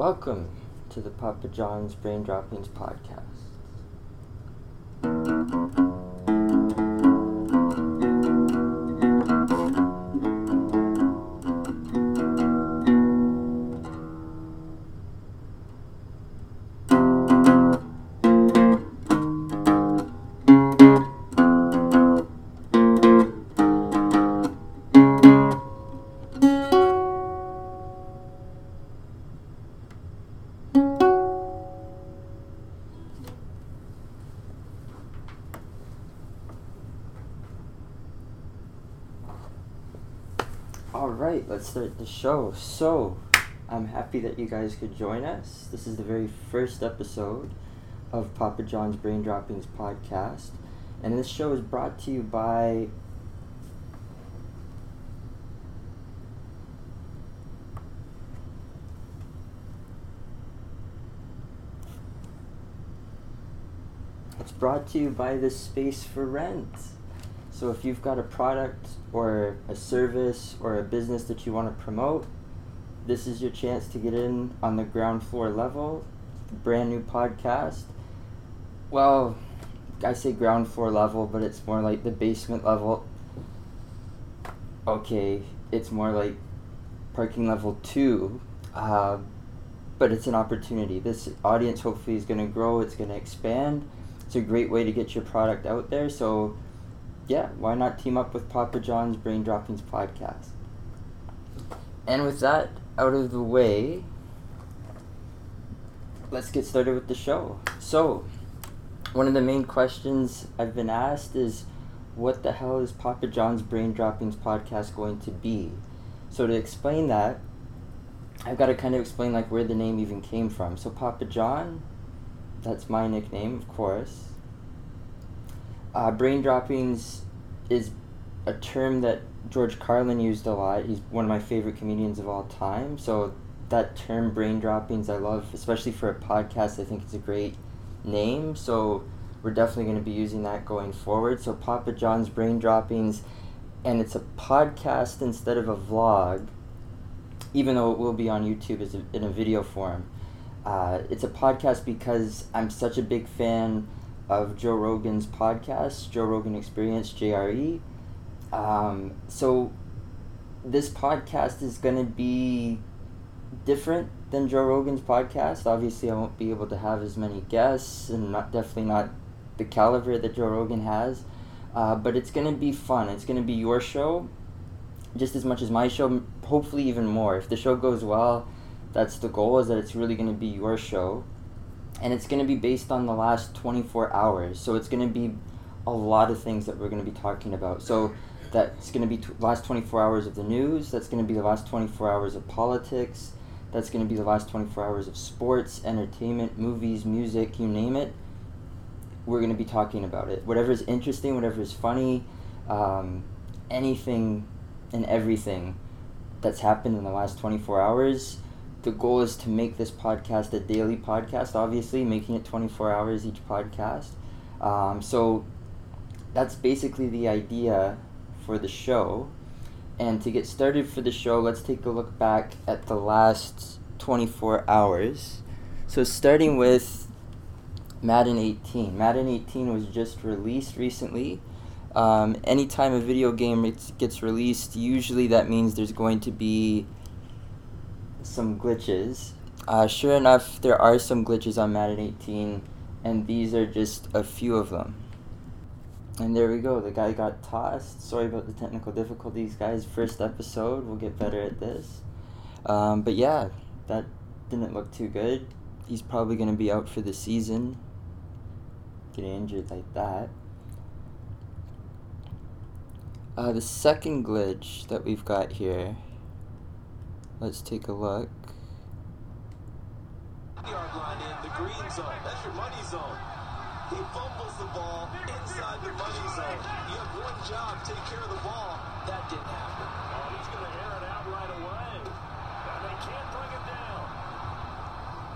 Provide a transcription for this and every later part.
Welcome to the Papa John's Brain Droppings podcast. Let's start the show. So, I'm happy that you guys could join us. This is the very first episode of Papa John's Brain Droppings podcast. And this show is brought to you by It's brought to you by the Space for Rent. So if you've got a product or a service or a business that you want to promote, this is your chance to get in on the ground floor level. Brand new podcast. Well, I say ground floor level, but it's more like the basement level. Okay, it's more like parking level two. Uh, but it's an opportunity. This audience hopefully is going to grow, it's going to expand. It's a great way to get your product out there. So, yeah, why not team up with Papa John's Brain Droppings podcast? And with that out of the way, let's get started with the show. So, one of the main questions I've been asked is what the hell is Papa John's Brain Droppings podcast going to be? So, to explain that, I've got to kind of explain like where the name even came from. So, Papa John, that's my nickname, of course. Uh, brain droppings is a term that George Carlin used a lot. He's one of my favorite comedians of all time. So that term, brain droppings, I love, especially for a podcast. I think it's a great name. So we're definitely going to be using that going forward. So Papa John's brain droppings, and it's a podcast instead of a vlog, even though it will be on YouTube as a, in a video form. Uh, it's a podcast because I'm such a big fan of Joe Rogan's podcast, Joe Rogan Experience, JRE. Um, so this podcast is going to be different than Joe Rogan's podcast. Obviously, I won't be able to have as many guests, and not definitely not the caliber that Joe Rogan has. Uh, but it's going to be fun. It's going to be your show, just as much as my show. Hopefully, even more. If the show goes well, that's the goal. Is that it's really going to be your show, and it's going to be based on the last twenty four hours. So it's going to be a lot of things that we're going to be talking about. So that's going to be t- last 24 hours of the news that's going to be the last 24 hours of politics that's going to be the last 24 hours of sports entertainment movies music you name it we're going to be talking about it whatever is interesting whatever is funny um, anything and everything that's happened in the last 24 hours the goal is to make this podcast a daily podcast obviously making it 24 hours each podcast um, so that's basically the idea for the show. And to get started for the show, let's take a look back at the last 24 hours. So, starting with Madden 18. Madden 18 was just released recently. Um, anytime a video game gets released, usually that means there's going to be some glitches. Uh, sure enough, there are some glitches on Madden 18, and these are just a few of them. And there we go. The guy got tossed. Sorry about the technical difficulties, guys. First episode. We'll get better at this. Um, but yeah, that didn't look too good. He's probably going to be out for the season. Getting injured like that. Uh, the second glitch that we've got here. Let's take a look. Yard line in the green zone. That's your money zone. He fumbles the ball inside the money zone. You have one job, take care of the ball. That didn't happen. Oh, he's going to air it out right away. And they can't bring him down.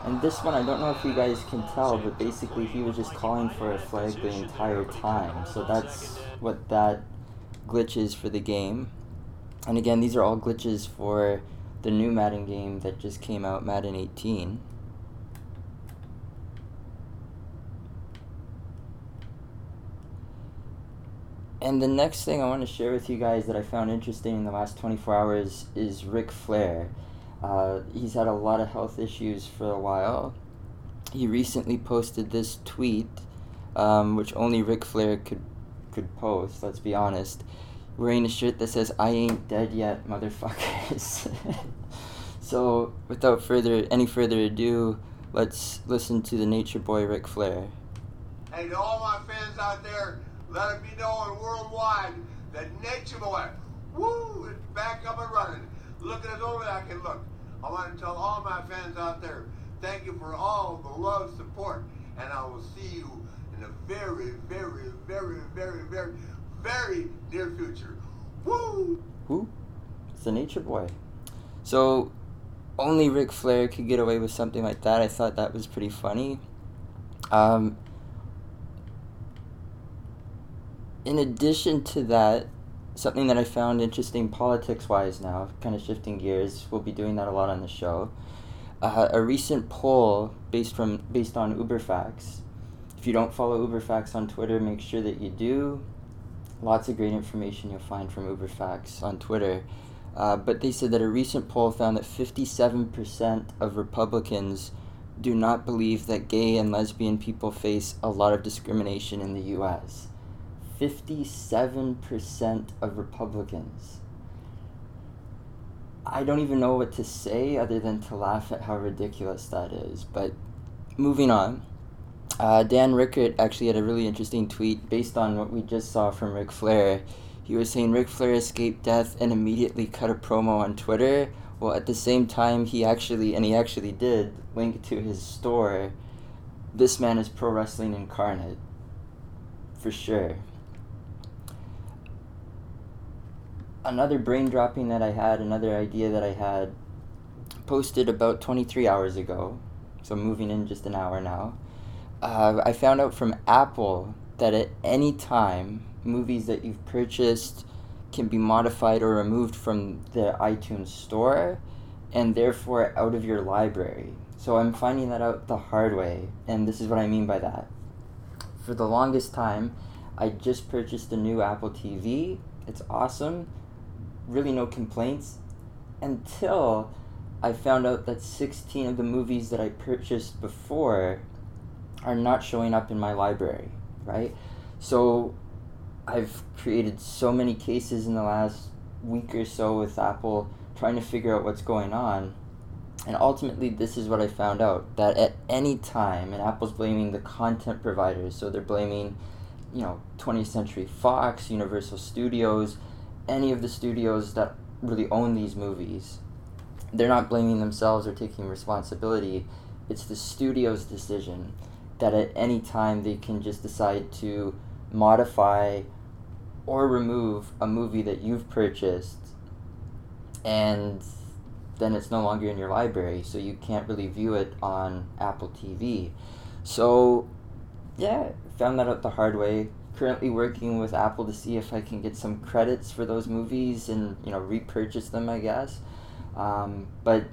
And this one, I don't know if you guys can tell, but basically he was just calling for a flag the entire time. So that's what that glitch is for the game. And again, these are all glitches for the new Madden game that just came out, Madden 18. And the next thing I want to share with you guys that I found interesting in the last 24 hours is Ric Flair. Uh, he's had a lot of health issues for a while. He recently posted this tweet, um, which only Ric Flair could could post. Let's be honest. Wearing a shirt that says "I ain't dead yet, motherfuckers." so, without further any further ado, let's listen to the Nature Boy Ric Flair. Hey, to all my fans out there, let it be known worldwide that Nature Boy, woo, is back up and running. Look at as over I can look. I want to tell all my fans out there, thank you for all the love, support, and I will see you in the very, very, very, very, very, very near future. Woo! Who? It's the Nature Boy. So, only Ric Flair could get away with something like that. I thought that was pretty funny. Um, in addition to that, something that I found interesting politics wise now, kind of shifting gears, we'll be doing that a lot on the show. Uh, a recent poll based from based on UberFacts. If you don't follow UberFacts on Twitter, make sure that you do. Lots of great information you'll find from UberFacts on Twitter. Uh, but they said that a recent poll found that 57% of Republicans do not believe that gay and lesbian people face a lot of discrimination in the U.S. 57% of Republicans. I don't even know what to say other than to laugh at how ridiculous that is. But moving on, uh, Dan Rickert actually had a really interesting tweet based on what we just saw from Ric Flair. He was saying Ric Flair escaped death and immediately cut a promo on Twitter. Well, at the same time, he actually, and he actually did, link to his store. This man is pro wrestling incarnate. For sure. another brain dropping that I had, another idea that I had, posted about 23 hours ago. So moving in just an hour now. Uh, I found out from Apple that at any time, movies that you've purchased can be modified or removed from the iTunes store and therefore out of your library. So I'm finding that out the hard way, and this is what I mean by that. For the longest time, I just purchased a new Apple TV. It's awesome really no complaints until I found out that 16 of the movies that I purchased before are not showing up in my library, right? So I've created so many cases in the last week or so with Apple trying to figure out what's going on. And ultimately, this is what I found out that at any time, and Apple's blaming the content providers, so they're blaming, you know, 20th Century Fox, Universal Studios, any of the studios that really own these movies. They're not blaming themselves or taking responsibility. It's the studio's decision that at any time they can just decide to modify or remove a movie that you've purchased and then it's no longer in your library so you can't really view it on Apple TV. So yeah, found that out the hard way currently working with Apple to see if I can get some credits for those movies and you know repurchase them, I guess. Um, but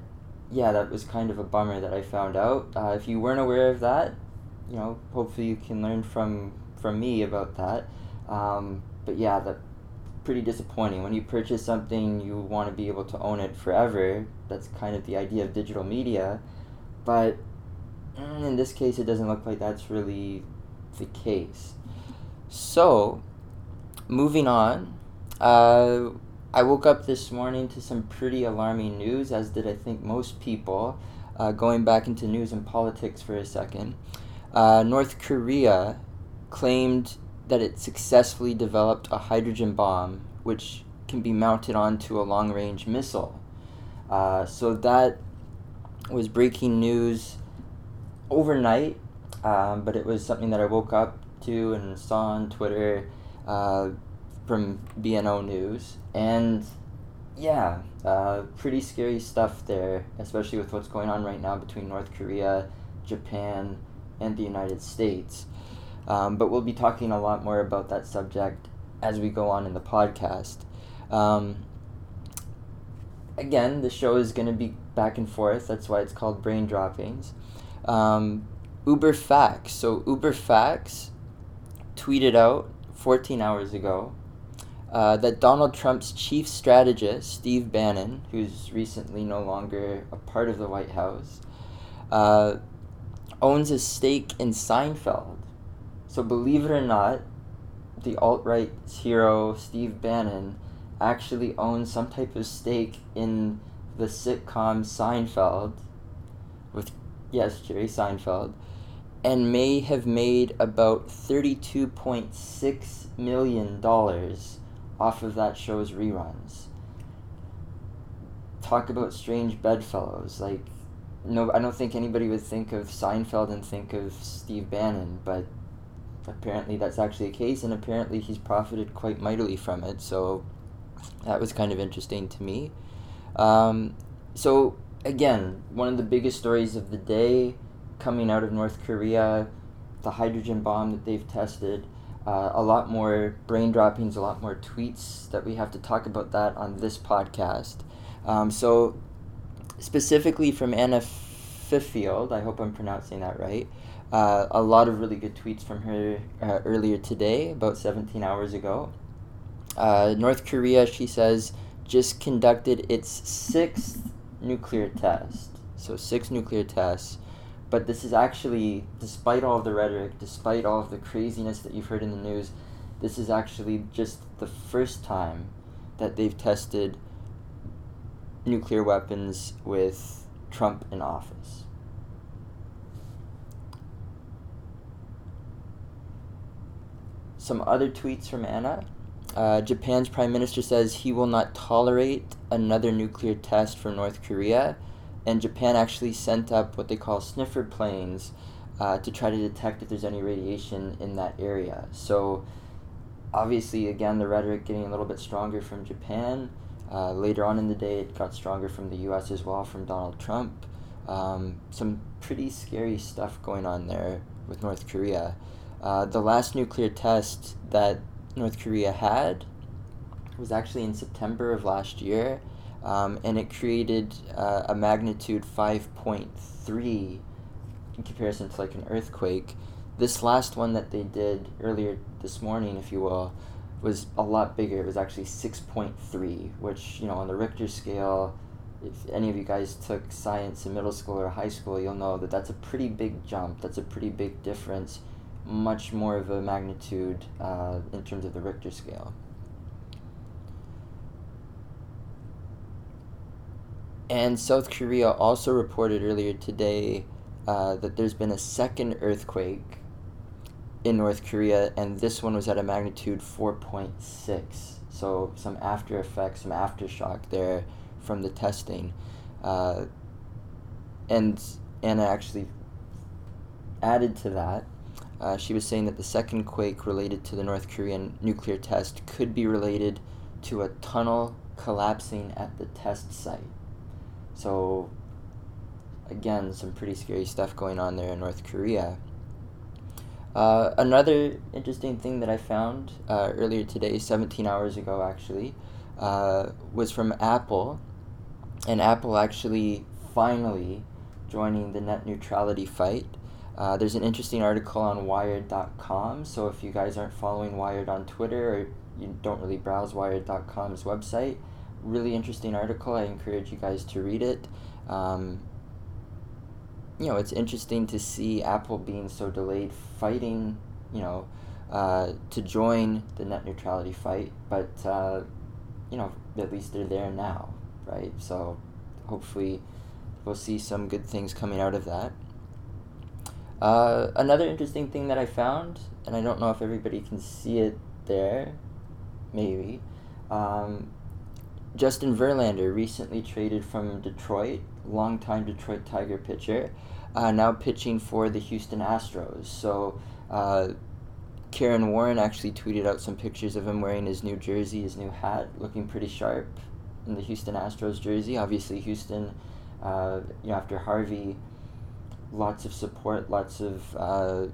yeah, that was kind of a bummer that I found out. Uh, if you weren't aware of that, you know, hopefully you can learn from from me about that. Um, but yeah, that pretty disappointing. When you purchase something, you want to be able to own it forever. That's kind of the idea of digital media, but mm, in this case, it doesn't look like that's really the case. So, moving on, uh, I woke up this morning to some pretty alarming news, as did I think most people. Uh, going back into news and politics for a second, uh, North Korea claimed that it successfully developed a hydrogen bomb which can be mounted onto a long range missile. Uh, so that was breaking news overnight, um, but it was something that I woke up to and saw on Twitter uh, from BNO News. And yeah, uh, pretty scary stuff there, especially with what's going on right now between North Korea, Japan, and the United States. Um, but we'll be talking a lot more about that subject as we go on in the podcast. Um, again, the show is going to be back and forth. That's why it's called Brain Droppings. Um, Uber Facts. So, Uber Facts tweeted out 14 hours ago uh, that Donald Trump's chief strategist, Steve Bannon, who's recently no longer a part of the White House, uh, owns a stake in Seinfeld. So, believe it or not, the alt right hero Steve Bannon actually owns some type of stake in the sitcom Seinfeld with, yes, Jerry Seinfeld, and may have made about $32.6 million off of that show's reruns. Talk about strange bedfellows. Like, no, I don't think anybody would think of Seinfeld and think of Steve Bannon, but apparently that's actually the case, and apparently he's profited quite mightily from it. So that was kind of interesting to me. Um, so again, one of the biggest stories of the day coming out of North Korea, the hydrogen bomb that they've tested. Uh, a lot more brain droppings, a lot more tweets that we have to talk about that on this podcast. Um, so, specifically from Anna Fifield, I hope I'm pronouncing that right. Uh, a lot of really good tweets from her uh, earlier today, about 17 hours ago. Uh, North Korea, she says, just conducted its sixth nuclear test. So, six nuclear tests. But this is actually, despite all of the rhetoric, despite all of the craziness that you've heard in the news, this is actually just the first time that they've tested nuclear weapons with Trump in office. Some other tweets from Anna. Uh, Japan's prime minister says he will not tolerate another nuclear test for North Korea, and Japan actually sent up what they call sniffer planes uh, to try to detect if there's any radiation in that area. So, obviously, again, the rhetoric getting a little bit stronger from Japan. Uh, later on in the day, it got stronger from the U.S. as well, from Donald Trump. Um, some pretty scary stuff going on there with North Korea. Uh, the last nuclear test that North Korea had was actually in September of last year, um, and it created uh, a magnitude 5.3 in comparison to like an earthquake. This last one that they did earlier this morning, if you will, was a lot bigger. It was actually 6.3, which, you know, on the Richter scale, if any of you guys took science in middle school or high school, you'll know that that's a pretty big jump. That's a pretty big difference much more of a magnitude uh, in terms of the Richter scale. And South Korea also reported earlier today uh, that there's been a second earthquake in North Korea, and this one was at a magnitude 4.6. So, some after effects, some aftershock there from the testing. Uh, and Anna actually added to that uh, she was saying that the second quake related to the North Korean nuclear test could be related to a tunnel collapsing at the test site. So, again, some pretty scary stuff going on there in North Korea. Uh, another interesting thing that I found uh, earlier today, 17 hours ago actually, uh, was from Apple. And Apple actually finally joining the net neutrality fight. Uh, there's an interesting article on Wired.com. So if you guys aren't following Wired on Twitter or you don't really browse Wired.com's website, really interesting article. I encourage you guys to read it. Um, you know, it's interesting to see Apple being so delayed fighting, you know, uh, to join the net neutrality fight, but, uh, you know, at least they're there now, right? So hopefully we'll see some good things coming out of that. Uh, another interesting thing that I found, and I don't know if everybody can see it there, maybe. Um, Justin Verlander recently traded from Detroit, longtime Detroit Tiger pitcher, uh, now pitching for the Houston Astros. So, uh, Karen Warren actually tweeted out some pictures of him wearing his new jersey, his new hat, looking pretty sharp in the Houston Astros jersey. Obviously, Houston, uh, you know, after Harvey lots of support, lots of uh,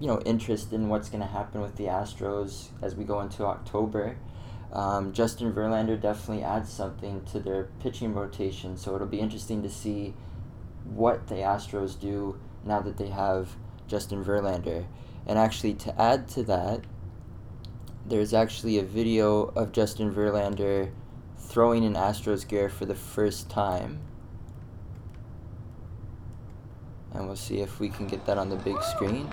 you know interest in what's going to happen with the Astros as we go into October. Um, Justin Verlander definitely adds something to their pitching rotation, so it'll be interesting to see what the Astros do now that they have Justin Verlander. And actually, to add to that, there's actually a video of Justin Verlander throwing in Astros gear for the first time. And we'll see if we can get that on the big screen.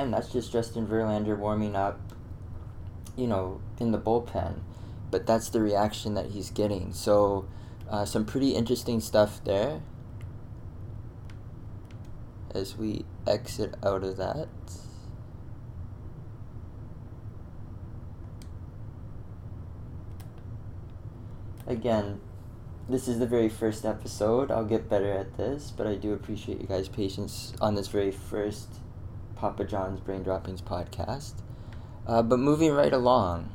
Again, that's just Justin Verlander warming up, you know, in the bullpen. But that's the reaction that he's getting. So, uh, some pretty interesting stuff there as we exit out of that. Again, this is the very first episode. I'll get better at this, but I do appreciate you guys' patience on this very first Papa John's Brain Droppings podcast. Uh, but moving right along,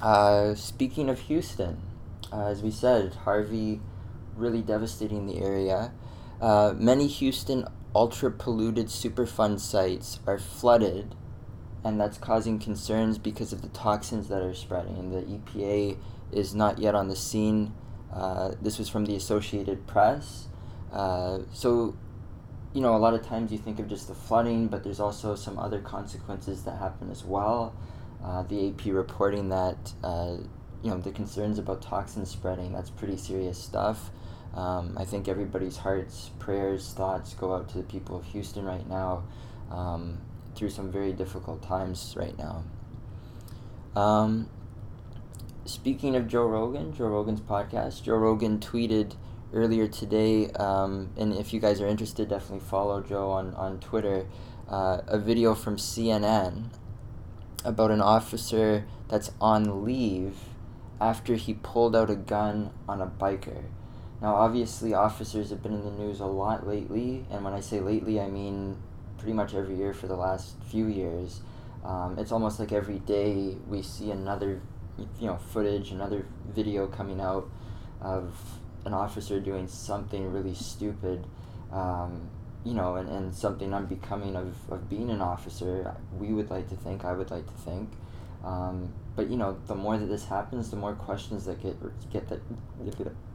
uh, speaking of Houston, uh, as we said, Harvey really devastating the area. Uh, many Houston ultra polluted Superfund sites are flooded, and that's causing concerns because of the toxins that are spreading. And the EPA is not yet on the scene. Uh, this was from the Associated Press. Uh, so you know, a lot of times you think of just the flooding, but there's also some other consequences that happen as well. Uh, the AP reporting that, uh, you know, the concerns about toxin spreading, that's pretty serious stuff. Um, I think everybody's hearts, prayers, thoughts go out to the people of Houston right now um, through some very difficult times right now. Um, speaking of Joe Rogan, Joe Rogan's podcast, Joe Rogan tweeted earlier today, um, and if you guys are interested, definitely follow Joe on, on Twitter, uh, a video from CNN about an officer that's on leave after he pulled out a gun on a biker. Now, obviously, officers have been in the news a lot lately, and when I say lately, I mean pretty much every year for the last few years. Um, it's almost like every day we see another, you know, footage, another video coming out of an officer doing something really stupid, um, you know, and, and something unbecoming of, of being an officer, we would like to think, I would like to think. Um, but you know, the more that this happens, the more questions that get get that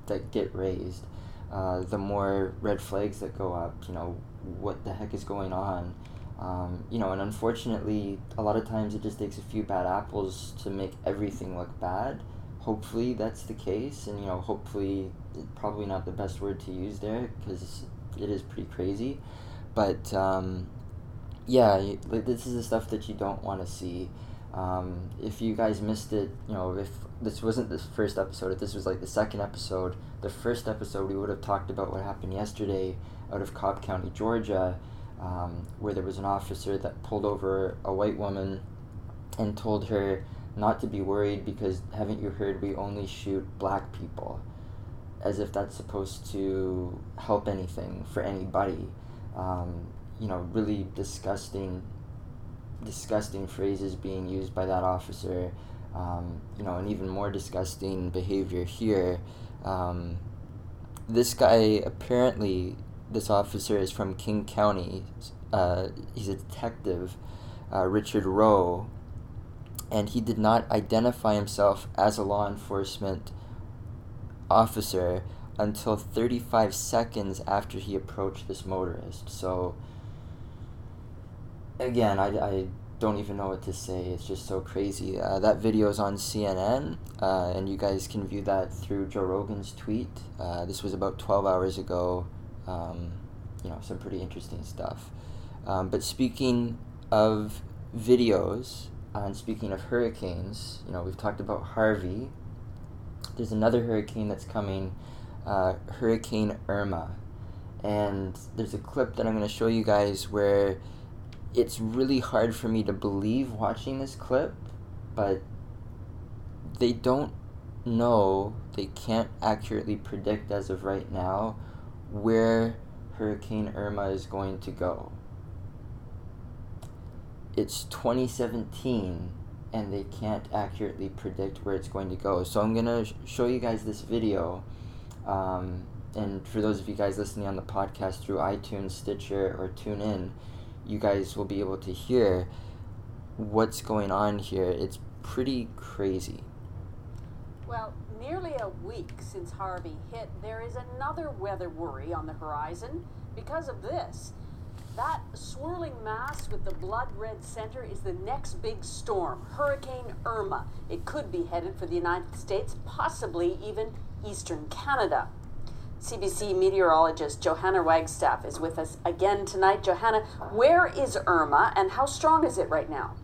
that get raised, uh, the more red flags that go up. You know, what the heck is going on? Um, you know, and unfortunately, a lot of times it just takes a few bad apples to make everything look bad hopefully that's the case and you know hopefully probably not the best word to use there because it is pretty crazy. But um, yeah this is the stuff that you don't want to see. Um, if you guys missed it you know if this wasn't the first episode if this was like the second episode the first episode we would have talked about what happened yesterday out of cobb county georgia um, where there was an officer that pulled over a white woman and told her not to be worried because haven't you heard we only shoot black people? As if that's supposed to help anything for anybody. Um, you know, really disgusting, disgusting phrases being used by that officer. Um, you know, and even more disgusting behavior here. Um, this guy apparently, this officer is from King County. Uh, he's a detective, uh, Richard Rowe, and he did not identify himself as a law enforcement officer until 35 seconds after he approached this motorist. So, again, I, I don't even know what to say. It's just so crazy. Uh, that video is on CNN, uh, and you guys can view that through Joe Rogan's tweet. Uh, this was about 12 hours ago. Um, you know, some pretty interesting stuff. Um, but speaking of videos, and speaking of hurricanes, you know, we've talked about Harvey. There's another hurricane that's coming, uh, Hurricane Irma. And there's a clip that I'm going to show you guys where it's really hard for me to believe watching this clip, but they don't know, they can't accurately predict as of right now where Hurricane Irma is going to go. It's 2017 and they can't accurately predict where it's going to go. So I'm gonna sh- show you guys this video. Um, and for those of you guys listening on the podcast through iTunes, Stitcher, or TuneIn, you guys will be able to hear what's going on here. It's pretty crazy. Well, nearly a week since Harvey hit, there is another weather worry on the horizon because of this. That swirling mass with the blood red center is the next big storm, Hurricane Irma. It could be headed for the United States, possibly even eastern Canada. CBC meteorologist Johanna Wagstaff is with us again tonight. Johanna, where is Irma and how strong is it right now?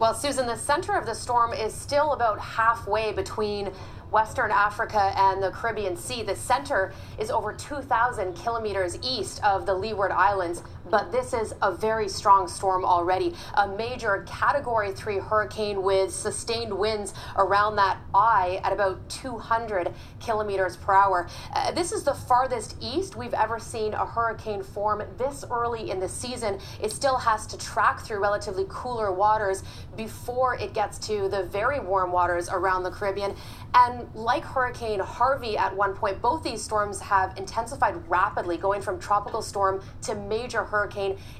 Well, Susan, the center of the storm is still about halfway between Western Africa and the Caribbean Sea. The center is over 2,000 kilometers east of the Leeward Islands, but this is a very strong storm already. A major Category 3 hurricane with sustained winds around that eye at about 200 kilometers per hour. Uh, this is the farthest east we've ever seen a hurricane form this early in the season. It still has to track through relatively cooler waters before it gets to the very warm waters around the Caribbean. And like Hurricane Harvey at one point, both these storms have intensified rapidly, going from tropical storm to major hurricane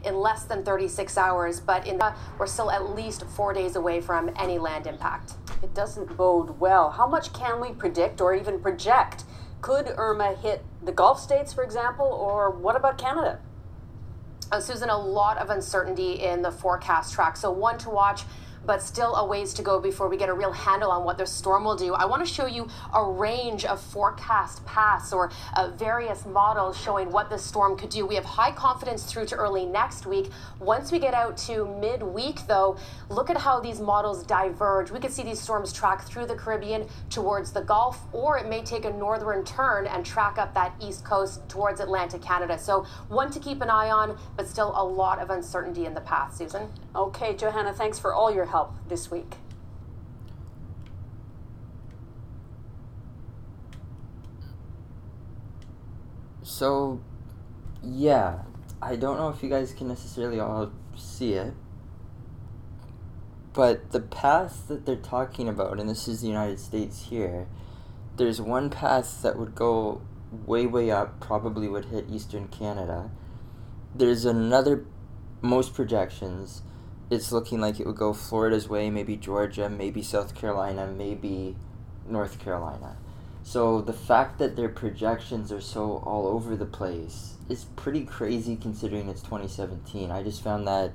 in less than 36 hours. But in uh, we're still at least four days away from any land impact. It doesn't bode well. How much can we predict or even project? Could Irma hit the Gulf states, for example, or what about Canada? Uh, Susan, a lot of uncertainty in the forecast track. So, one to watch but still a ways to go before we get a real handle on what the storm will do. I want to show you a range of forecast paths or uh, various models showing what the storm could do. We have high confidence through to early next week. Once we get out to midweek, though, look at how these models diverge. We could see these storms track through the Caribbean towards the Gulf, or it may take a northern turn and track up that east coast towards Atlantic Canada. So, one to keep an eye on, but still a lot of uncertainty in the path, Susan. Okay, Johanna, thanks for all your help this week. So, yeah, I don't know if you guys can necessarily all see it, but the path that they're talking about, and this is the United States here, there's one path that would go way, way up, probably would hit eastern Canada. There's another, most projections, it's looking like it would go Florida's way, maybe Georgia, maybe South Carolina, maybe North Carolina. So the fact that their projections are so all over the place is pretty crazy considering it's 2017. I just found that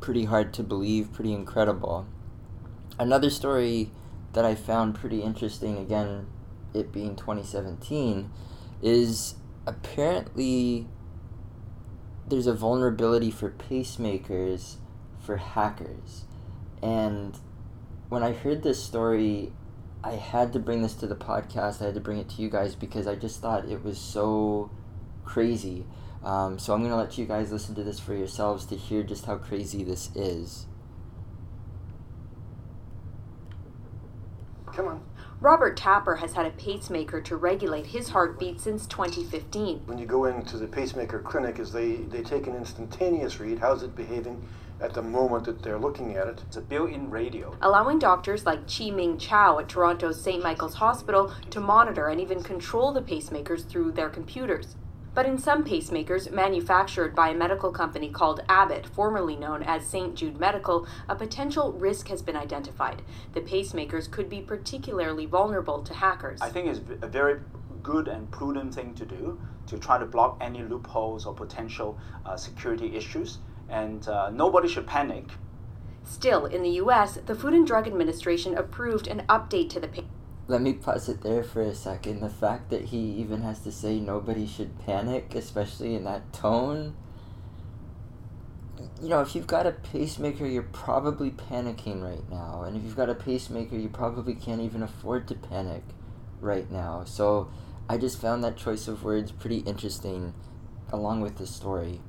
pretty hard to believe, pretty incredible. Another story that I found pretty interesting, again, it being 2017, is apparently there's a vulnerability for pacemakers for hackers. And when I heard this story, I had to bring this to the podcast. I had to bring it to you guys because I just thought it was so crazy. Um, so I'm going to let you guys listen to this for yourselves to hear just how crazy this is. Come on. Robert Tapper has had a pacemaker to regulate his heartbeat since 2015. When you go into the pacemaker clinic, is they, they take an instantaneous read. How's it behaving? At the moment that they're looking at it. It's a built-in radio. Allowing doctors like Chi Ming Chow at Toronto's St. Michael's Hospital to monitor and even control the pacemakers through their computers. But in some pacemakers manufactured by a medical company called Abbott, formerly known as St. Jude Medical, a potential risk has been identified. The pacemakers could be particularly vulnerable to hackers. I think it's a very good and prudent thing to do to try to block any loopholes or potential uh, security issues and uh, nobody should panic. Still, in the US, the Food and Drug Administration approved an update to the pay. Let me pause it there for a second. The fact that he even has to say nobody should panic, especially in that tone. You know, if you've got a pacemaker, you're probably panicking right now. And if you've got a pacemaker, you probably can't even afford to panic right now. So I just found that choice of words pretty interesting along with the story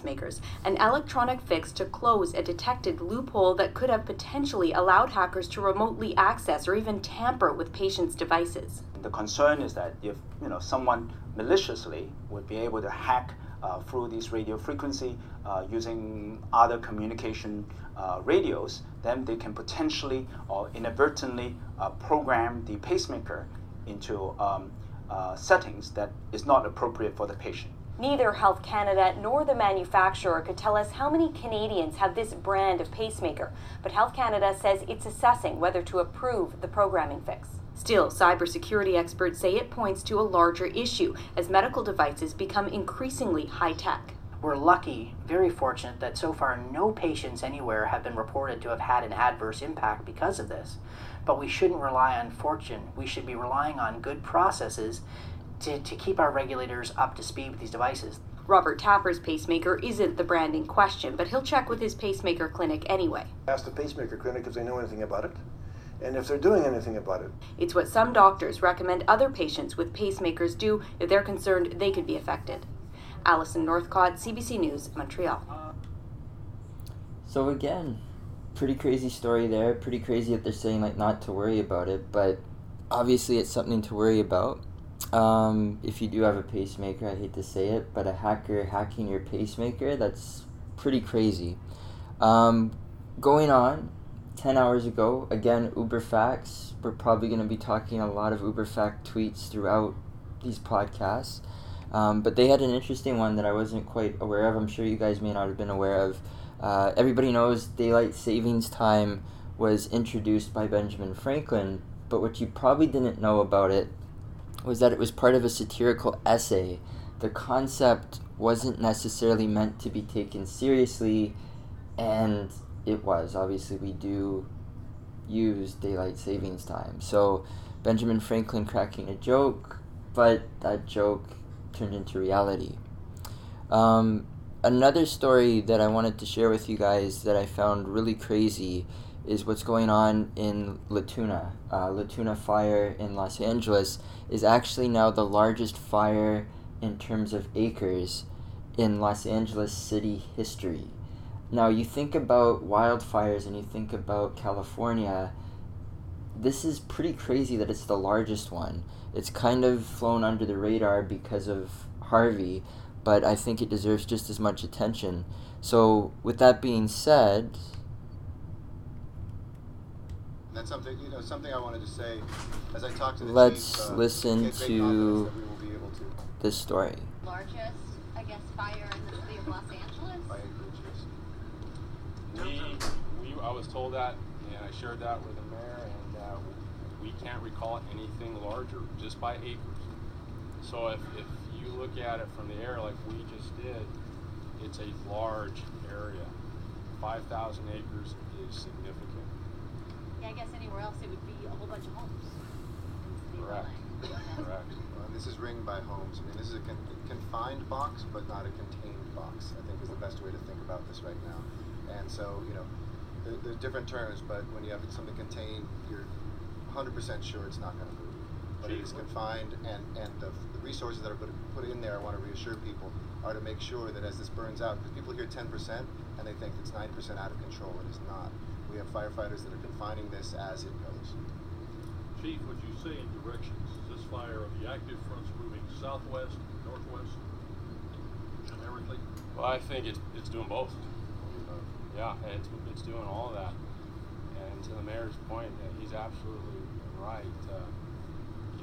pacemakers, an electronic fix to close a detected loophole that could have potentially allowed hackers to remotely access or even tamper with patients' devices. The concern is that if you know someone maliciously would be able to hack uh, through these radio frequency uh, using other communication uh, radios, then they can potentially or inadvertently uh, program the pacemaker into um, uh, settings that is not appropriate for the patient. Neither Health Canada nor the manufacturer could tell us how many Canadians have this brand of pacemaker, but Health Canada says it's assessing whether to approve the programming fix. Still, cybersecurity experts say it points to a larger issue as medical devices become increasingly high tech. We're lucky, very fortunate, that so far no patients anywhere have been reported to have had an adverse impact because of this. But we shouldn't rely on fortune. We should be relying on good processes to, to keep our regulators up to speed with these devices. Robert Tapper's pacemaker isn't the brand in question, but he'll check with his pacemaker clinic anyway. Ask the pacemaker clinic if they know anything about it and if they're doing anything about it. It's what some doctors recommend other patients with pacemakers do if they're concerned they could be affected. Allison Northcott, CBC News, Montreal. So again, pretty crazy story there. Pretty crazy that they're saying like not to worry about it, but obviously it's something to worry about. Um, if you do have a pacemaker, I hate to say it, but a hacker hacking your pacemaker, that's pretty crazy. Um, going on, 10 hours ago, again, Uber Facts. We're probably going to be talking a lot of Uber Fact tweets throughout these podcasts. Um, but they had an interesting one that I wasn't quite aware of. I'm sure you guys may not have been aware of. Uh, everybody knows daylight savings time was introduced by Benjamin Franklin, but what you probably didn't know about it was that it was part of a satirical essay. The concept wasn't necessarily meant to be taken seriously, and it was. Obviously, we do use daylight savings time. So, Benjamin Franklin cracking a joke, but that joke turned into reality. Um, another story that I wanted to share with you guys that I found really crazy is what's going on in La Tuna. Uh, La Tuna fire in Los Angeles is actually now the largest fire in terms of acres in Los Angeles city history. Now, you think about wildfires and you think about California, this is pretty crazy that it's the largest one. It's kind of flown under the radar because of Harvey, but I think it deserves just as much attention. So, with that being said, that's something you know something I wanted to say as I talked to the let's chief, uh, listen to to this story. Largest, I guess, fire in the city of Los Angeles. We, we, I was told that, and I shared that with the mayor, and uh, we can't recall anything larger, just by acres. So if, if you look at it from the air like we just did, it's a large area. 5,000 acres is significant. Yeah, I guess anywhere else it would be a whole bunch of homes. Correct. Correct. Well, this is ringed by homes. I mean, this is a con- confined box, but not a contained box. I think is the best way to think about this right now. And so, you know, there, there's different terms, but when you have something contained, you're 100% sure it's not going to move. But it is confined, and and the, the resources that are put put in there, I want to reassure people, are to make sure that as this burns out, because people hear 10% and they think it's 9% out of control. It is not. We have firefighters that are confining this as it goes. Chief, would you say in directions, is this fire of the active fronts moving southwest, northwest, generically? Well, I think it's, it's doing both. Yeah, it's, it's doing all of that. And to the mayor's point, uh, he's absolutely right. Uh,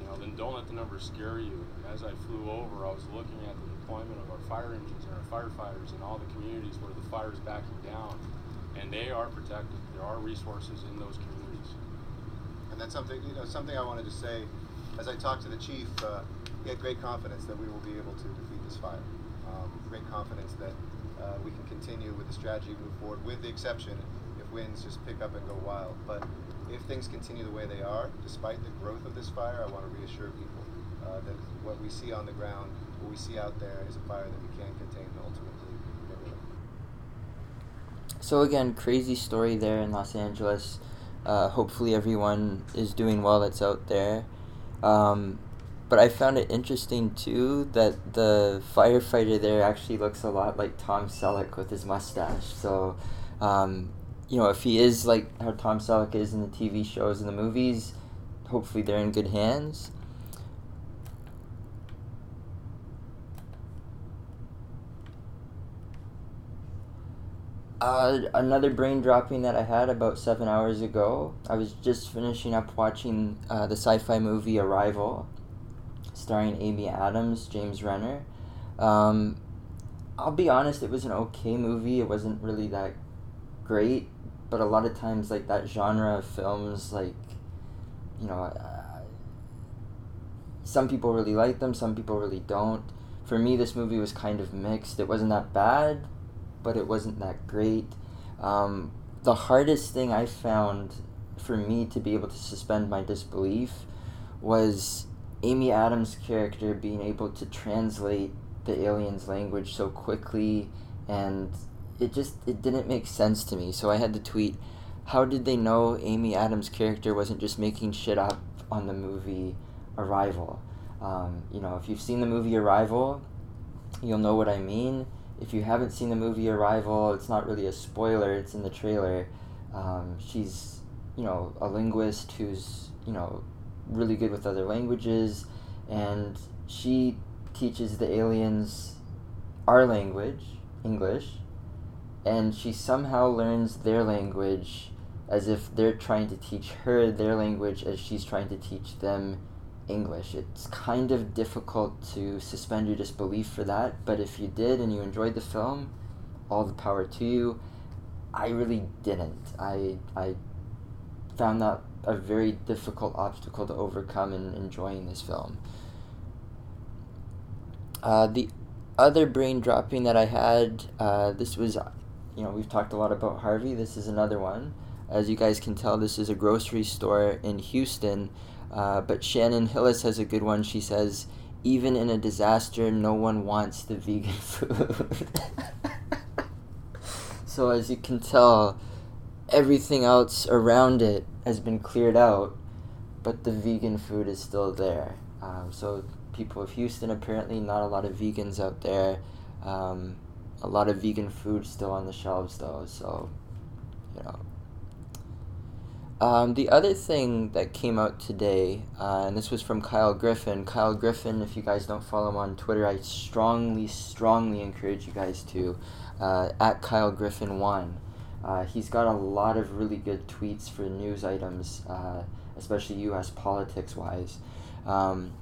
you know, then don't let the numbers scare you. As I flew over, I was looking at the deployment of our fire engines and our firefighters in all the communities where the fire is backing down, and they are protected. There are resources in those communities. And that's something you know something I wanted to say. As I talked to the chief, uh, he had great confidence that we will be able to defeat this fire. Um, great confidence that uh, we can continue with the strategy, move forward, with the exception if winds just pick up and go wild. But if things continue the way they are, despite the growth of this fire, I want to reassure people uh, that what we see on the ground, what we see out there, is a fire that we can contain ultimately. So again, crazy story there in Los Angeles. Uh, hopefully everyone is doing well that's out there. Um, but I found it interesting too that the firefighter there actually looks a lot like Tom Selleck with his mustache. So, um, you know, if he is like how Tom Selleck is in the TV shows and the movies, hopefully they're in good hands. Uh, another brain dropping that I had about seven hours ago. I was just finishing up watching uh, the sci fi movie Arrival, starring Amy Adams, James Renner. Um, I'll be honest, it was an okay movie. It wasn't really that great, but a lot of times, like that genre of films, like, you know, uh, some people really like them, some people really don't. For me, this movie was kind of mixed. It wasn't that bad, but it wasn't that great. Um, the hardest thing I found for me to be able to suspend my disbelief was Amy Adams' character being able to translate the alien's language so quickly and it just it didn't make sense to me. So i had to tweet how did they know amy adams character wasn't just making shit up on the movie arrival? Um, you know if you've seen the movie arrival you'll know what i mean if you haven't seen the movie Arrival, it's not really a spoiler, it's in the trailer. Um, she's, you know, a linguist who's, you know, really good with other languages, and she teaches the aliens our language, English, and she somehow learns their language as if they're trying to teach her their language as she's trying to teach them English. It's kind of difficult to suspend your disbelief for that, but if you did and you enjoyed the film, all the power to you. I really didn't. I I found that a very difficult obstacle to overcome in enjoying this film. Uh, the other brain dropping that I had, uh, this was, you know, we've talked a lot about Harvey. This is another one. As you guys can tell, this is a grocery store in Houston uh, but Shannon Hillis has a good one. She says, even in a disaster, no one wants the vegan food. so, as you can tell, everything else around it has been cleared out, but the vegan food is still there. Um, so, people of Houston, apparently, not a lot of vegans out there. Um, a lot of vegan food still on the shelves, though. So, you know, um, the other thing that came out today, uh, and this was from Kyle Griffin. Kyle Griffin, if you guys don't follow him on Twitter, I strongly, strongly encourage you guys to. Uh, at Kyle Griffin one, uh, he's got a lot of really good tweets for news items, uh, especially U.S. politics wise. Um,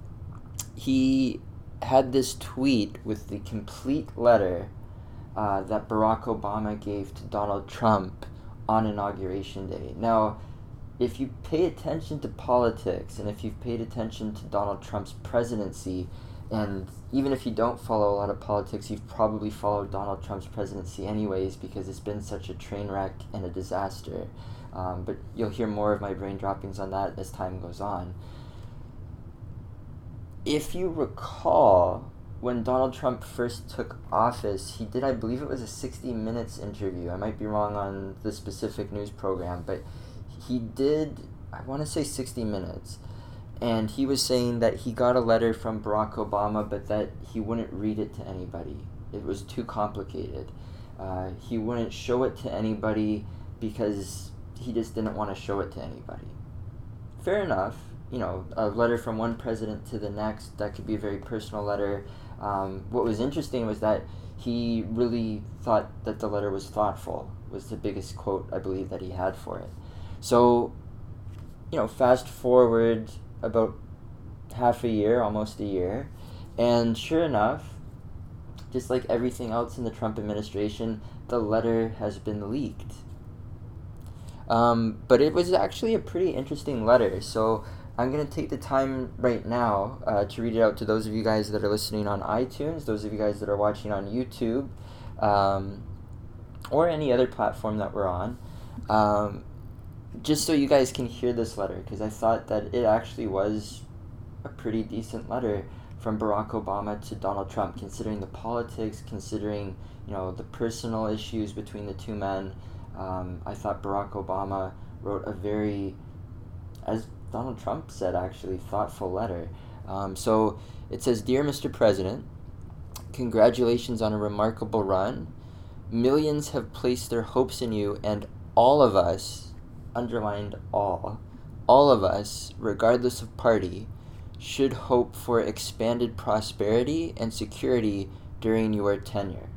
he had this tweet with the complete letter uh, that Barack Obama gave to Donald Trump on inauguration day. Now if you pay attention to politics and if you've paid attention to Donald Trump's presidency, and even if you don't follow a lot of politics, you've probably followed Donald Trump's presidency anyways because it's been such a train wreck and a disaster. Um, but you'll hear more of my brain droppings on that as time goes on. If you recall, when Donald Trump first took office, he did, I believe it was a 60 Minutes interview. I might be wrong on the specific news program, but he did I want to say 60 minutes and he was saying that he got a letter from Barack Obama but that he wouldn't read it to anybody. It was too complicated. Uh, he wouldn't show it to anybody because he just didn't want to show it to anybody. Fair enough. You know, a letter from one president to the next, that could be a very personal letter. Um, what was interesting was that he really thought that the letter was thoughtful, was the biggest quote I believe that he had for it. So, you know, fast forward about half a year, almost a year, and sure enough, just like everything else in the Trump administration, the letter has been leaked. Um, but it was actually a pretty interesting letter, so I'm going to take the time right now uh, to read it out to those of you guys that are listening on iTunes, those of you guys that are watching on YouTube, um, or any other platform that we're on. Um, just so you guys can hear this letter, because I thought that it actually was a pretty decent letter from Barack Obama to Donald Trump, considering the politics, considering you know the personal issues between the two men. Um, I thought Barack Obama wrote a very, as Donald Trump said, actually thoughtful letter. Um, so it says, "Dear Mr. President, congratulations on a remarkable run. Millions have placed their hopes in you, and all of us." Underlined all, all of us, regardless of party, should hope for expanded prosperity and security during your tenure.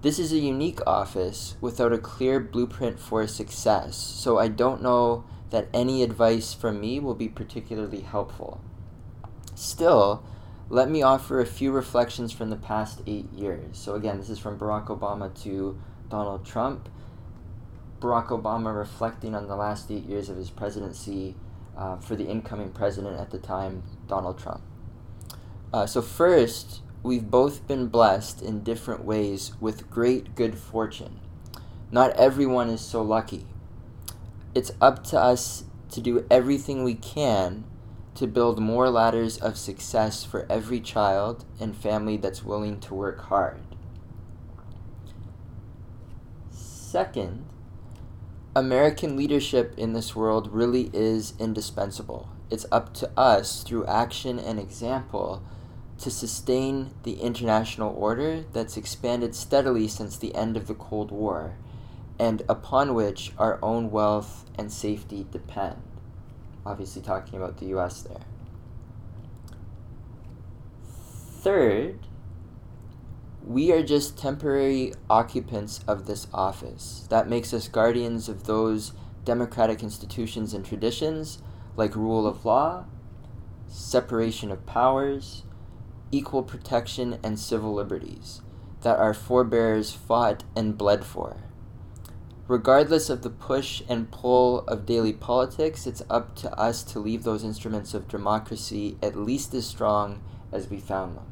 This is a unique office without a clear blueprint for success, so I don't know that any advice from me will be particularly helpful. Still, let me offer a few reflections from the past eight years. So, again, this is from Barack Obama to Donald Trump. Barack Obama reflecting on the last eight years of his presidency uh, for the incoming president at the time, Donald Trump. Uh, so, first, we've both been blessed in different ways with great good fortune. Not everyone is so lucky. It's up to us to do everything we can to build more ladders of success for every child and family that's willing to work hard. Second, American leadership in this world really is indispensable. It's up to us, through action and example, to sustain the international order that's expanded steadily since the end of the Cold War, and upon which our own wealth and safety depend obviously talking about the US there. Third, we are just temporary occupants of this office. That makes us guardians of those democratic institutions and traditions like rule of law, separation of powers, equal protection, and civil liberties that our forebears fought and bled for. Regardless of the push and pull of daily politics, it's up to us to leave those instruments of democracy at least as strong as we found them.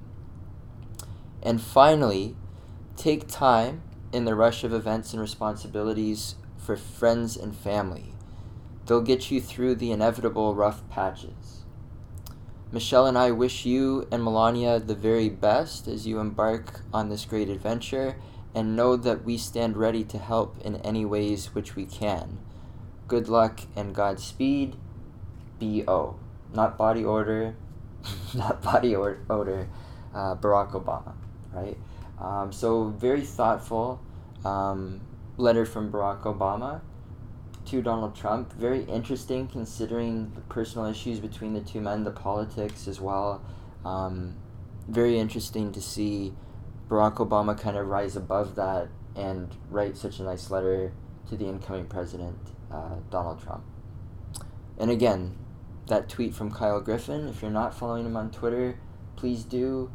And finally, take time in the rush of events and responsibilities for friends and family. They'll get you through the inevitable rough patches. Michelle and I wish you and Melania the very best as you embark on this great adventure and know that we stand ready to help in any ways which we can. Good luck and Godspeed. B.O. Not body order, not body or- odor, uh, Barack Obama, right? Um, so, very thoughtful um, letter from Barack Obama to Donald Trump. Very interesting considering the personal issues between the two men, the politics as well. Um, very interesting to see Barack Obama kind of rise above that and write such a nice letter to the incoming president, uh, Donald Trump. And again, that tweet from Kyle Griffin, if you're not following him on Twitter, please do.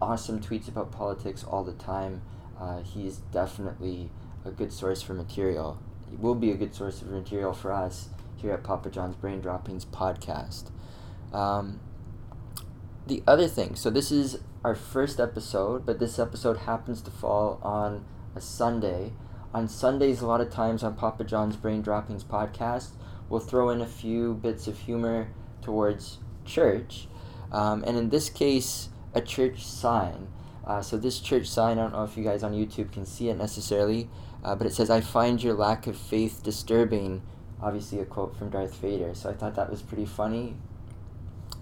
Awesome tweets about politics all the time. Uh, he's definitely a good source for material. He will be a good source of material for us here at Papa John's Brain Droppings podcast. Um, the other thing, so this is our first episode, but this episode happens to fall on a Sunday. On Sundays, a lot of times on Papa John's Brain Droppings podcast, we'll throw in a few bits of humor towards church. Um, and in this case, a church sign. Uh, so, this church sign, I don't know if you guys on YouTube can see it necessarily, uh, but it says, I find your lack of faith disturbing. Obviously, a quote from Darth Vader. So, I thought that was pretty funny.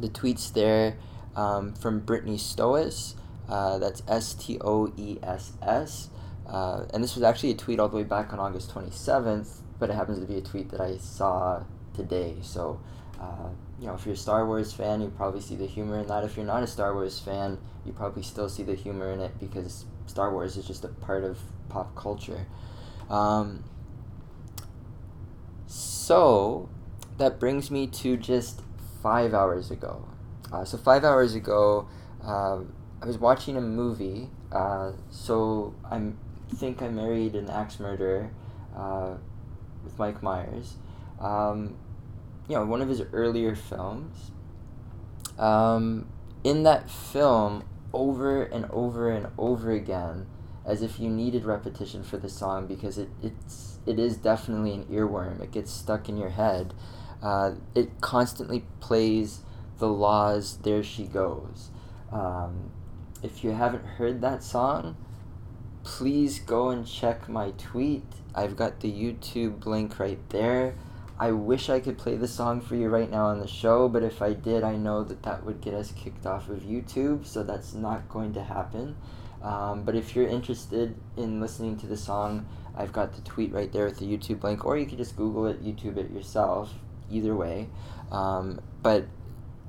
The tweets there um, from Brittany Stoess. Uh, that's S T O E S S. Uh, and this was actually a tweet all the way back on August 27th, but it happens to be a tweet that I saw today. So, uh, you know, if you're a Star Wars fan, you probably see the humor in that. If you're not a Star Wars fan, you probably still see the humor in it because Star Wars is just a part of pop culture. Um, so, that brings me to just five hours ago. Uh, so five hours ago, uh, I was watching a movie. Uh, so I think I married an axe murderer uh, with Mike Myers. Um, you know, one of his earlier films. Um, in that film, over and over and over again, as if you needed repetition for the song because it, it's it is definitely an earworm. It gets stuck in your head. Uh, it constantly plays the La's, There She Goes. Um, if you haven't heard that song, please go and check my tweet. I've got the YouTube link right there. I wish I could play the song for you right now on the show, but if I did, I know that that would get us kicked off of YouTube, so that's not going to happen. Um, but if you're interested in listening to the song, I've got the tweet right there with the YouTube link, or you could just Google it, YouTube it yourself. Either way, um, but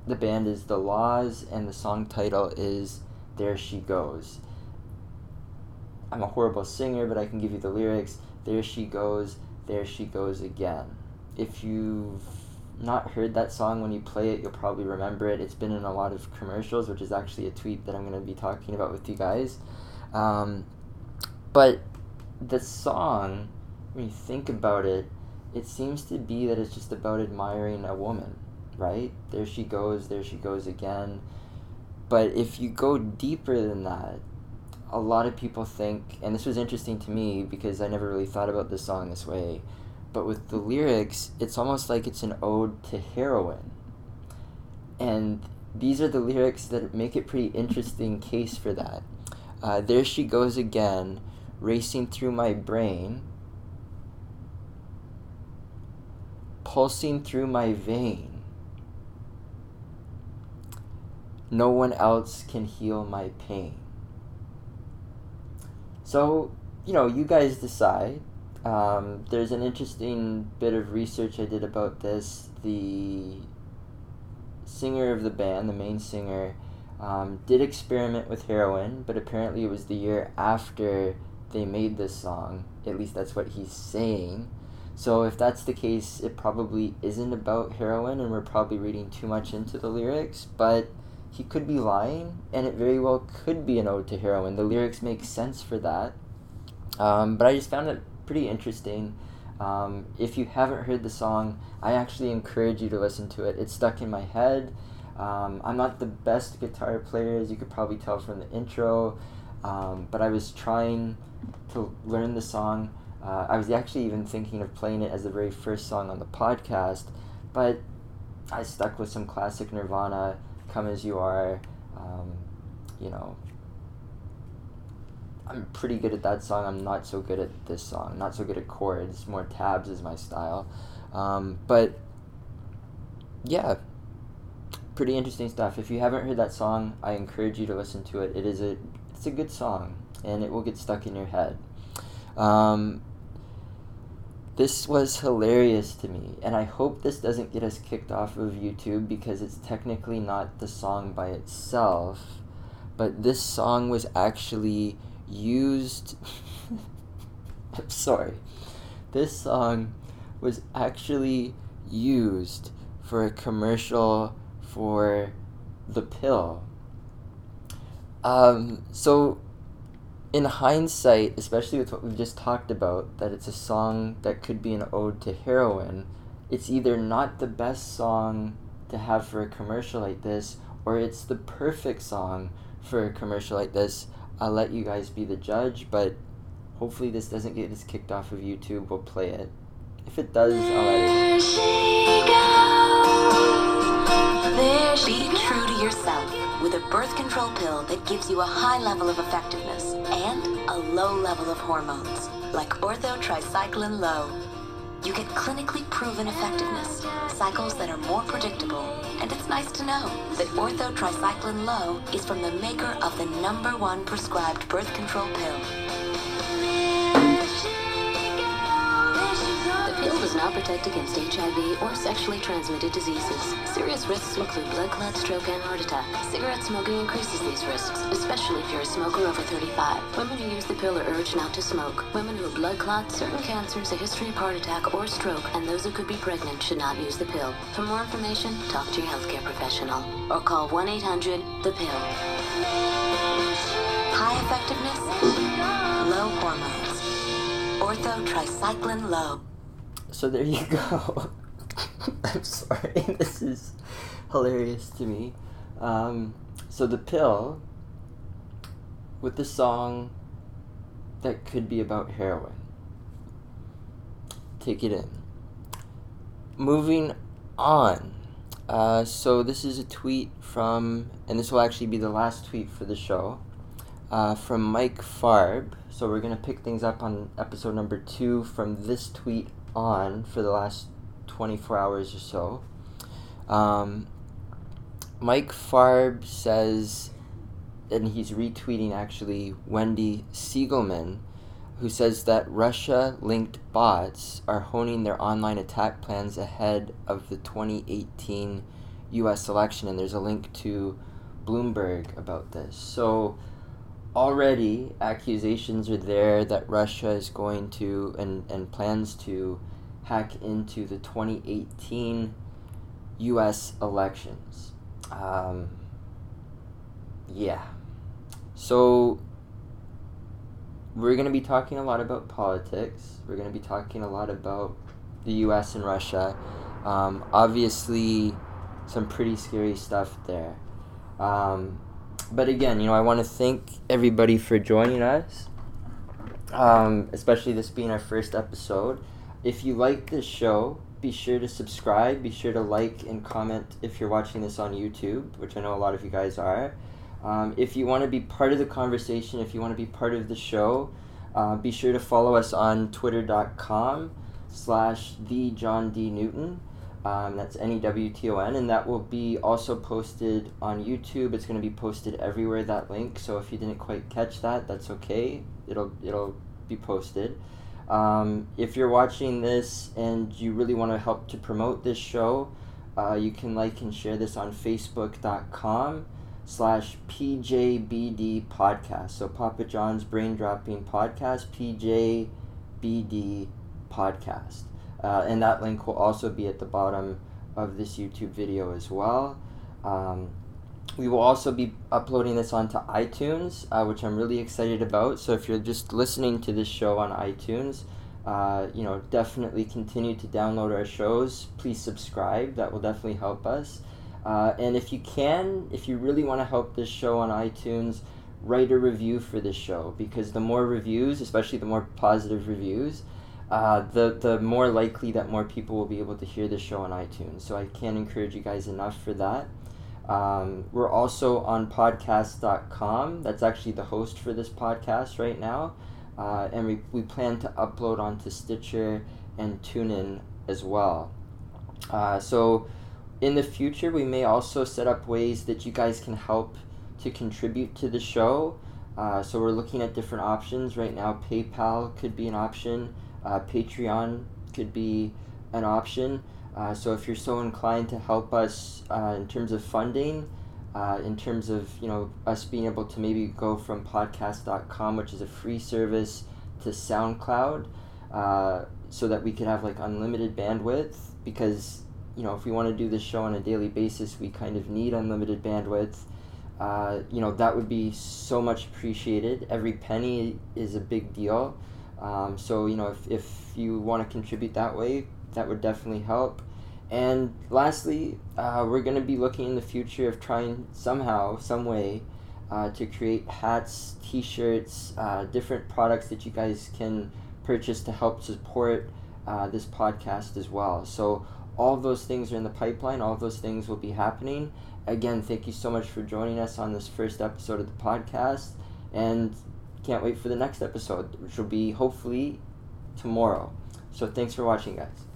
the band is The La's, and the song title is There She Goes. I'm a horrible singer, but I can give you the lyrics. There she goes, there she goes again. If you've not heard that song when you play it, you'll probably remember it. It's been in a lot of commercials, which is actually a tweet that I'm going to be talking about with you guys. Um, but the song, when you think about it, it seems to be that it's just about admiring a woman, right? There she goes, there she goes again. But if you go deeper than that, a lot of people think, and this was interesting to me because I never really thought about this song this way, but with the lyrics, it's almost like it's an ode to heroin. And these are the lyrics that make it pretty interesting case for that. Uh, there she goes again, racing through my brain, pulsing through my vein. No one else can heal my pain. So, you know, you guys decide. Um, there's an interesting bit of research I did about this. The singer of the band, the main singer, um, did experiment with heroin, but apparently it was the year after they made this song. At least that's what he's saying. So if that's the case, it probably isn't about heroin, and we're probably reading too much into the lyrics, but he could be lying, and it very well could be an ode to heroin. The lyrics make sense for that. Um, but I just found it pretty interesting. Um, if you haven't heard the song, I actually encourage you to listen to it. It's stuck in my head. Um, I'm not the best guitar player, as you could probably tell from the intro, um, but I was trying to learn the song. Uh, I was actually even thinking of playing it as the very first song on the podcast, but I stuck with some classic Nirvana Come As You Are. Um, you know, I'm pretty good at that song. I'm not so good at this song. Not so good at chords. More tabs is my style. Um, but yeah, pretty interesting stuff. If you haven't heard that song, I encourage you to listen to it. It is a it's a good song, and it will get stuck in your head. Um, this was hilarious to me, and I hope this doesn't get us kicked off of YouTube because it's technically not the song by itself, but this song was actually used. I'm sorry. This song was actually used for a commercial for the pill. Um, so in hindsight, especially with what we've just talked about, that it's a song that could be an ode to heroin, it's either not the best song to have for a commercial like this, or it's the perfect song for a commercial like this. I'll let you guys be the judge, but hopefully this doesn't get us kicked off of YouTube. We'll play it. If it does, I'll edit it. Be true to yourself with a birth control pill that gives you a high level of effectiveness and a low level of hormones, like Ortho Tri-Cyclen Lo. You get clinically proven effectiveness, cycles that are more predictable, and it's nice to know that Ortho Tri-Cyclen Lo is from the maker of the number one prescribed birth control pill. The pill does not protect against HIV or sexually transmitted diseases. Serious risks include blood clot, stroke, and heart attack. Cigarette smoking increases these risks, especially if you're a smoker over 35. Women who use the pill are urged not to smoke. Women who have blood clots, certain cancers, a history of heart attack or stroke, and those who could be pregnant should not use the pill. For more information, talk to your healthcare professional or call 1-800-THE-PILL. High effectiveness, low hormones. Ortho Tri-Cyclen Lo. So there you go. I'm sorry, this is hilarious to me. Um, so the pill with the song that could be about heroin. Take it in. Moving on. Uh, so this is a tweet from, and this will actually be the last tweet for the show, uh, from Mike Farb. So we're gonna pick things up on episode number two from this tweet on for the last 24 hours or so. Um, Mike Farb says, and he's retweeting actually Wendy Siegelman, who says that Russia linked bots are honing their online attack plans ahead of the 2018 US election. And there's a link to Bloomberg about this. So, already accusations are there that Russia is going to and, and plans to hack into the 2018 U.S. elections. Um, yeah. So we're going to be talking a lot about politics. We're going to be talking a lot about the U.S. and Russia. Um, obviously, some pretty scary stuff there. Um, but again, you know, I want to thank everybody for joining us, um, especially this being our first episode. If you like this show, be sure to subscribe. Be sure to like and comment if you're watching this on YouTube, which I know a lot of you guys are. Um, if you want to be part of the conversation, if you want to be part of the show, uh, be sure to follow us on twitter.com slash the John D. Newton. Um, that's N E W T O N, and that will be also posted on YouTube. It's going to be posted everywhere. That link. So if you didn't quite catch that, that's okay. It'll it'll be posted. Um, if you're watching this and you really want to help to promote this show, uh, you can like and share this on Facebook.com slash PJBD podcast. So Papa John's Brain Dropping Podcast, PJBD podcast. Uh, and that link will also be at the bottom of this YouTube video as well. Um, we will also be uploading this onto iTunes, uh, which I'm really excited about. So if you're just listening to this show on iTunes, uh, you know, definitely continue to download our shows. Please subscribe. That will definitely help us. Uh, and if you can, if you really want to help this show on iTunes, write a review for this show because the more reviews, especially the more positive reviews, uh, the the more likely that more people will be able to hear the show on iTunes. So I can't encourage you guys enough for that. Um, we're also on podcast.com. That's actually the host for this podcast right now. Uh, and we, we plan to upload onto Stitcher and TuneIn as well. Uh, so in the future, we may also set up ways that you guys can help to contribute to the show. Uh, so we're looking at different options right now. PayPal could be an option. Uh, Patreon could be an option. Uh, so if you're so inclined to help us uh, in terms of funding, uh, in terms of you know us being able to maybe go from podcast.com, which is a free service, to SoundCloud, uh, so that we could have like unlimited bandwidth. Because you know if we want to do this show on a daily basis, we kind of need unlimited bandwidth. Uh, you know that would be so much appreciated. Every penny is a big deal. Um, so you know if, if you want to contribute that way, that would definitely help. And lastly, uh, we're going to be looking in the future of trying somehow, some way, uh, to create hats, T-shirts, uh, different products that you guys can purchase to help support uh, this podcast as well. So all those things are in the pipeline. All those things will be happening. Again, thank you so much for joining us on this first episode of the podcast, and can't wait for the next episode, which will be hopefully tomorrow. So thanks for watching, guys.